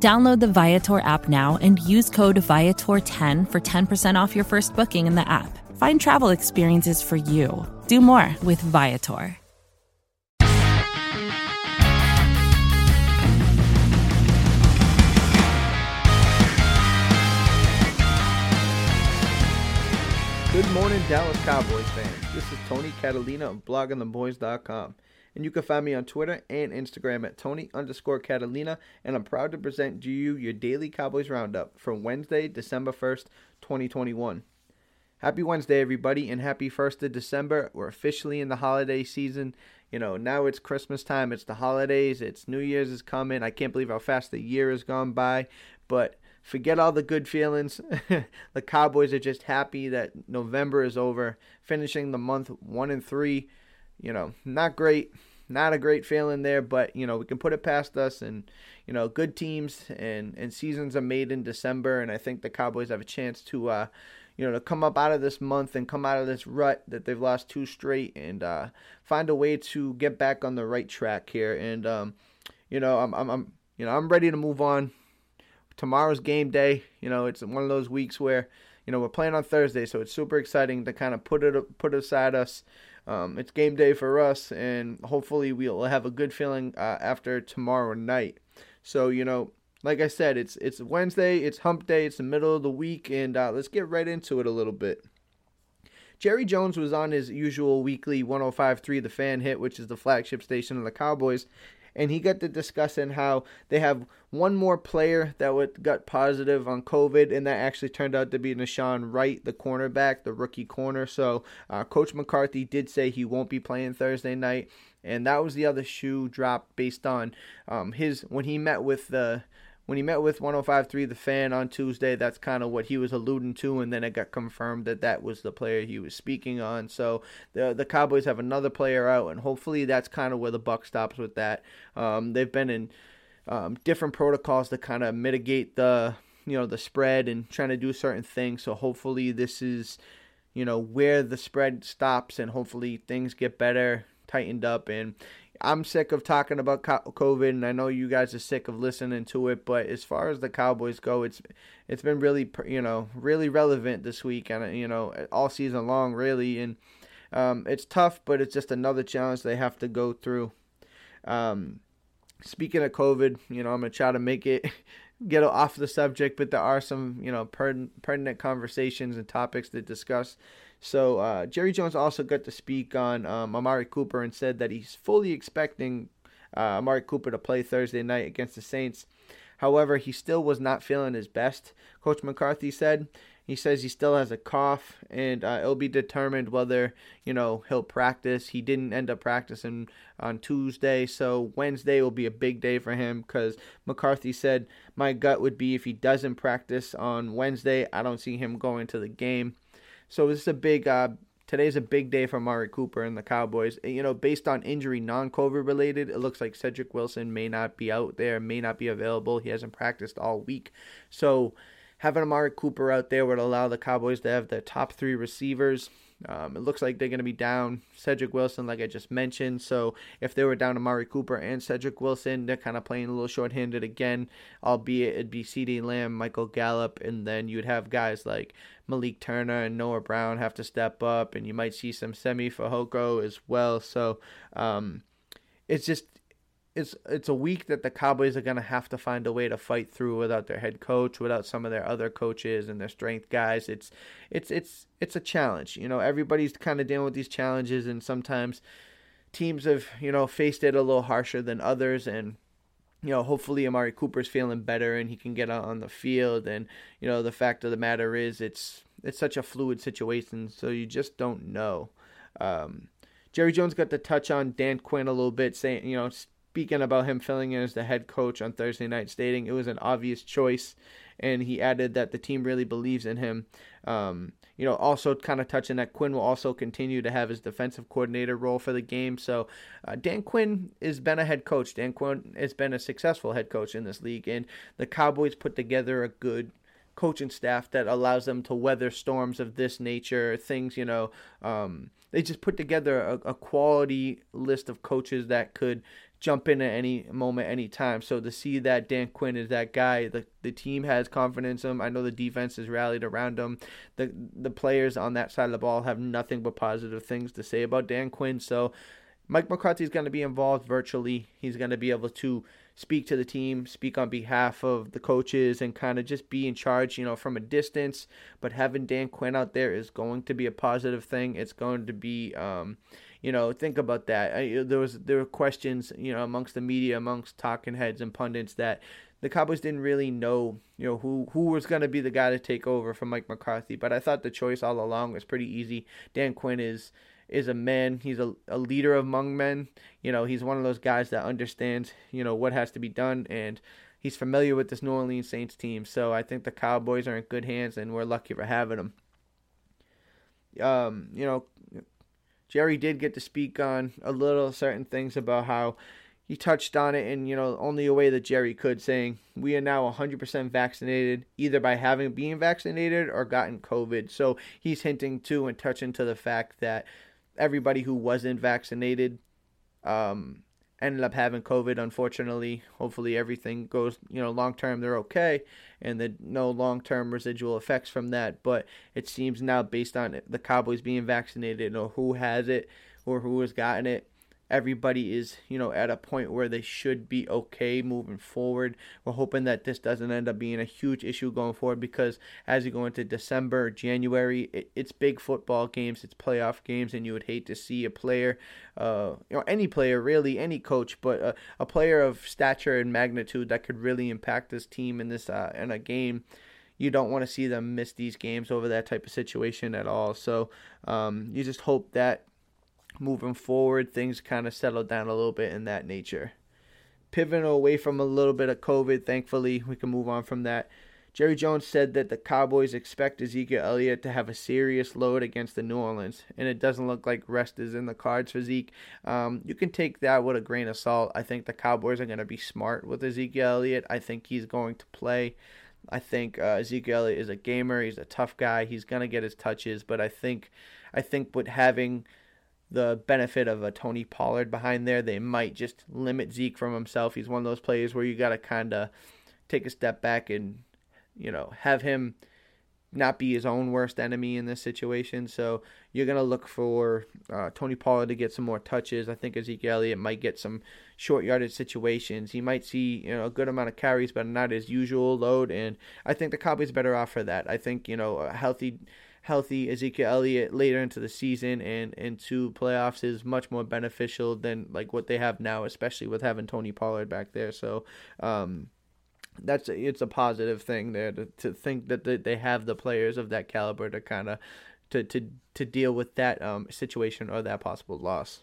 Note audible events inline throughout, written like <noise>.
Download the Viator app now and use code Viator10 for 10% off your first booking in the app. Find travel experiences for you. Do more with Viator. Good morning, Dallas Cowboys fans. This is Tony Catalina of bloggingtheboys.com. And you can find me on Twitter and Instagram at Tony underscore Catalina. And I'm proud to present to you your daily Cowboys Roundup for Wednesday, December 1st, 2021. Happy Wednesday, everybody, and happy 1st of December. We're officially in the holiday season. You know, now it's Christmas time, it's the holidays, it's New Year's is coming. I can't believe how fast the year has gone by. But forget all the good feelings. <laughs> the Cowboys are just happy that November is over, finishing the month one and three. You know, not great, not a great feeling there, but you know we can put it past us, and you know good teams and and seasons are made in December, and I think the Cowboys have a chance to. Uh, you know, to come up out of this month and come out of this rut that they've lost two straight and uh, find a way to get back on the right track here. And um, you know, I'm, I'm, I'm, you know, I'm ready to move on tomorrow's game day. You know, it's one of those weeks where you know we're playing on Thursday, so it's super exciting to kind of put it put aside us. Um, it's game day for us, and hopefully we'll have a good feeling uh, after tomorrow night. So you know, like I said, it's it's Wednesday, it's Hump Day, it's the middle of the week, and uh, let's get right into it a little bit. Jerry Jones was on his usual weekly 105.3 The Fan hit, which is the flagship station of the Cowboys, and he got to discussing how they have one more player that would, got positive on COVID, and that actually turned out to be Nahshon Wright, the cornerback, the rookie corner. So uh, Coach McCarthy did say he won't be playing Thursday night, and that was the other shoe drop based on um, his when he met with the when he met with 105.3 The Fan on Tuesday, that's kind of what he was alluding to, and then it got confirmed that that was the player he was speaking on. So the the Cowboys have another player out, and hopefully that's kind of where the buck stops with that. Um, they've been in um, different protocols to kind of mitigate the you know the spread and trying to do certain things. So hopefully this is you know where the spread stops, and hopefully things get better, tightened up, and I'm sick of talking about COVID, and I know you guys are sick of listening to it. But as far as the Cowboys go, it's it's been really you know really relevant this week, and you know all season long really. And um, it's tough, but it's just another challenge they have to go through. Um, speaking of COVID, you know I'm gonna try to make it <laughs> get off the subject, but there are some you know pertinent conversations and topics to discuss. So uh, Jerry Jones also got to speak on um, Amari Cooper and said that he's fully expecting uh, Amari Cooper to play Thursday night against the Saints. However, he still was not feeling his best. Coach McCarthy said he says he still has a cough, and uh, it'll be determined whether you know he'll practice. He didn't end up practicing on Tuesday, so Wednesday will be a big day for him because McCarthy said my gut would be if he doesn't practice on Wednesday, I don't see him going to the game. So this is a big. Uh, today's a big day for Amari Cooper and the Cowboys. You know, based on injury, non-COVID related, it looks like Cedric Wilson may not be out there, may not be available. He hasn't practiced all week, so having Amari Cooper out there would allow the Cowboys to have the top three receivers. Um, it looks like they're going to be down Cedric Wilson, like I just mentioned. So if they were down Amari Cooper and Cedric Wilson, they're kind of playing a little shorthanded again, albeit it'd be CeeDee Lamb, Michael Gallup, and then you'd have guys like Malik Turner and Noah Brown have to step up, and you might see some Simi Fehoko as well. So um, it's just it's it's a week that the Cowboys are gonna have to find a way to fight through without their head coach, without some of their other coaches and their strength guys. It's it's it's it's a challenge. You know, everybody's kind of dealing with these challenges, and sometimes teams have you know faced it a little harsher than others, and you know, hopefully Amari Cooper's feeling better and he can get on the field. And you know, the fact of the matter is, it's it's such a fluid situation, so you just don't know. Um, Jerry Jones got to touch on Dan Quinn a little bit, saying you know speaking about him filling in as the head coach on Thursday night, stating it was an obvious choice and he added that the team really believes in him. Um, you know, also kind of touching that Quinn will also continue to have his defensive coordinator role for the game. So uh, Dan Quinn has been a head coach. Dan Quinn has been a successful head coach in this league, and the Cowboys put together a good coaching staff that allows them to weather storms of this nature. Things, you know, um, they just put together a, a quality list of coaches that could jump in at any moment, any time. So to see that Dan Quinn is that guy, the the team has confidence in him. I know the defense has rallied around him. The the players on that side of the ball have nothing but positive things to say about Dan Quinn. So Mike McCarthy is going to be involved virtually. He's going to be able to speak to the team, speak on behalf of the coaches, and kind of just be in charge, you know, from a distance. But having Dan Quinn out there is going to be a positive thing. It's going to be, um, you know, think about that. I, there was there were questions, you know, amongst the media, amongst talking heads and pundits that the Cowboys didn't really know, you know, who who was going to be the guy to take over from Mike McCarthy. But I thought the choice all along was pretty easy. Dan Quinn is is a man. He's a, a leader among men. You know, he's one of those guys that understands, you know, what has to be done and he's familiar with this New Orleans Saints team. So I think the Cowboys are in good hands and we're lucky for having him. Um, you know, Jerry did get to speak on a little certain things about how he touched on it in you know only a way that Jerry could, saying we are now 100% vaccinated, either by having been vaccinated or gotten COVID. So he's hinting to and touching to the fact that everybody who wasn't vaccinated um, ended up having COVID. Unfortunately, hopefully everything goes, you know, long term they're okay, and that no long term residual effects from that. But it seems now, based on the Cowboys being vaccinated or who has it or who has gotten it, everybody is, you know, at a point where they should be okay moving forward. We're hoping that this doesn't end up being a huge issue going forward because as you go into December, January, it, it's big football games, it's playoff games, and you would hate to see a player, uh, you know, any player really, any coach, but a, a player of stature and magnitude that could really impact this team in this uh, in a game you don't want to see them miss these games over that type of situation at all. So um, you just hope that moving forward, things kind of settled down a little bit in that nature. Pivoting away from a little bit of COVID, thankfully, we can move on from that. Jerry Jones said that the Cowboys expect Ezekiel Elliott to have a serious load against the New Orleans, and it doesn't look like rest is in the cards for Zeke. Um, you can take that with a grain of salt. I think the Cowboys are going to be smart with Ezekiel Elliott. I think he's going to play. I think uh, Ezekiel Elliott is a gamer. He's a tough guy. He's going to get his touches, but I think, I think with having the benefit of a Tony Pollard behind there, they might just limit Zeke from himself. He's one of those players where you got to kind of take a step back and, you know, have him not be his own worst enemy in this situation. So you're going to look for uh, Tony Pollard to get some more touches. I think Ezekiel Elliott might get some short yardage situations. He might see you know a good amount of carries, but not his usual load. And I think the Cowboys better off for that. I think you know a healthy healthy Ezekiel Elliott later into the season and into playoffs is much more beneficial than like what they have now, especially with having Tony Pollard back there. So, um, that's it's a positive thing there to, to think that they have the players of that caliber to kind of to, to to deal with that um, situation or that possible loss.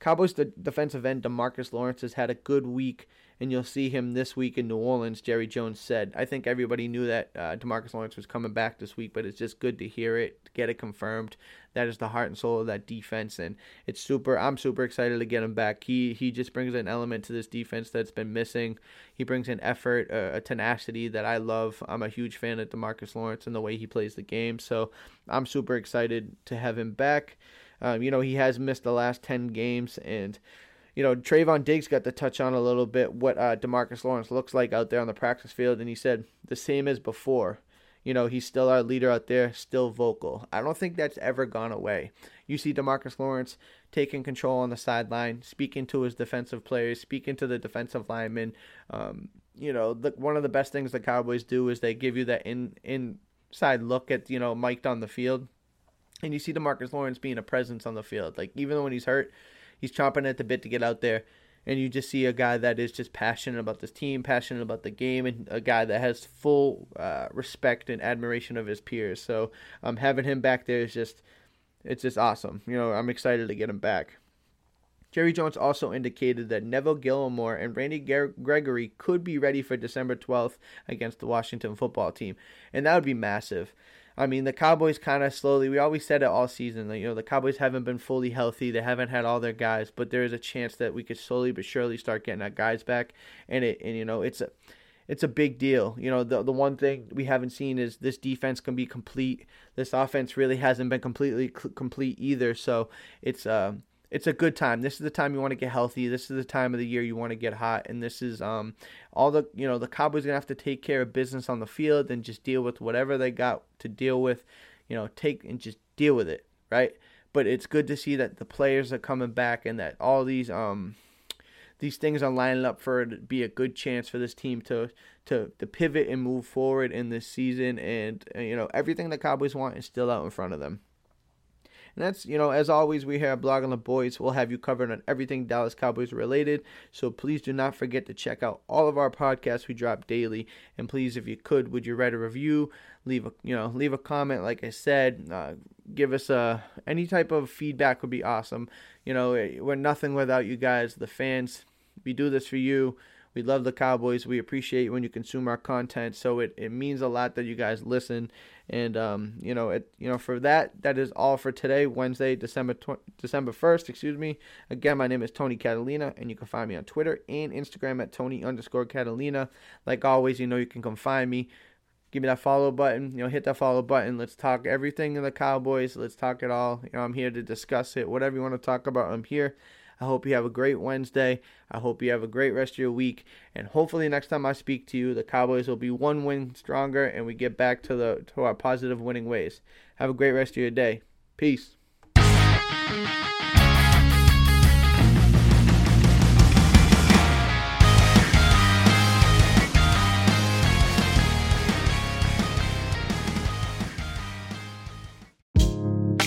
Cowboys defensive end Demarcus Lawrence has had a good week and you'll see him this week in New Orleans, Jerry Jones said. I think everybody knew that uh, Demarcus Lawrence was coming back this week, but it's just good to hear it, get it confirmed. That is the heart and soul of that defense, and it's super. I'm super excited to get him back. He he just brings an element to this defense that's been missing. He brings an effort, a tenacity that I love. I'm a huge fan of Demarcus Lawrence and the way he plays the game, so I'm super excited to have him back. Um, you know, he has missed the last 10 games, and you know, Trevon Diggs got to touch on a little bit what uh, Demarcus Lawrence looks like out there on the practice field, and he said the same as before. You know, he's still our leader out there, still vocal. I don't think that's ever gone away. You see Demarcus Lawrence taking control on the sideline, speaking to his defensive players, speaking to the defensive linemen. Um, you know, the, one of the best things the Cowboys do is they give you that in inside look at you know Mike on the field, and you see Demarcus Lawrence being a presence on the field. Like even when he's hurt, He's chomping at the bit to get out there. And you just see a guy that is just passionate about this team, passionate about the game, and a guy that has full uh, respect and admiration of his peers. So um, having him back there is just, it's just awesome. You know, I'm excited to get him back. Jerry Jones also indicated that Neville Gallimore and Randy Gregory could be ready for December 12th against the Washington football team, and that would be massive. I mean, the Cowboys kind of slowly, we always said it all season, you know, the Cowboys haven't been fully healthy. They haven't had all their guys, but there is a chance that we could slowly but surely start getting our guys back. And it, and you know, it's a, it's a big deal. You know, the the one thing we haven't seen is this defense can be complete. This offense really hasn't been completely cl- complete either. So it's um it's a good time. This is the time you want to get healthy. This is the time of the year you want to get hot. And this is um all the you know the Cowboys gonna have to take care of business on the field and just deal with whatever they got to deal with. You know, take and just deal with it, right? But it's good to see that the players are coming back and that all these um these things are lining up for it to be a good chance for this team to to to pivot and move forward in this season. And, and you know everything the Cowboys want is still out in front of them. And that's, you know, as always, we here at Blogging the Boys. We'll have you covered on everything Dallas Cowboys related. So please do not forget to check out all of our podcasts we drop daily. And please, if you could, would you write a review? Leave a, you know, leave a comment. Like I said, uh, give us a uh, any type of feedback would be awesome. You know, we're nothing without you guys, the fans. We do this for you. We love the Cowboys. We appreciate when you consume our content. So it, it means a lot that you guys listen and um, you know, it you know for that that is all for today, Wednesday, December tw- December first. Excuse me. Again, my name is Tony Catalina, and you can find me on Twitter and Instagram at Tony underscore Catalina. Like always, you know you can come find me. Give me that follow button. You know, hit that follow button. Let's talk everything in the Cowboys. Let's talk it all. You know, I'm here to discuss it. Whatever you want to talk about, I'm here. I hope you have a great Wednesday. I hope you have a great rest of your week. And hopefully next time I speak to you, the Cowboys will be one win stronger and we get back to the to our positive winning ways. Have a great rest of your day. Peace.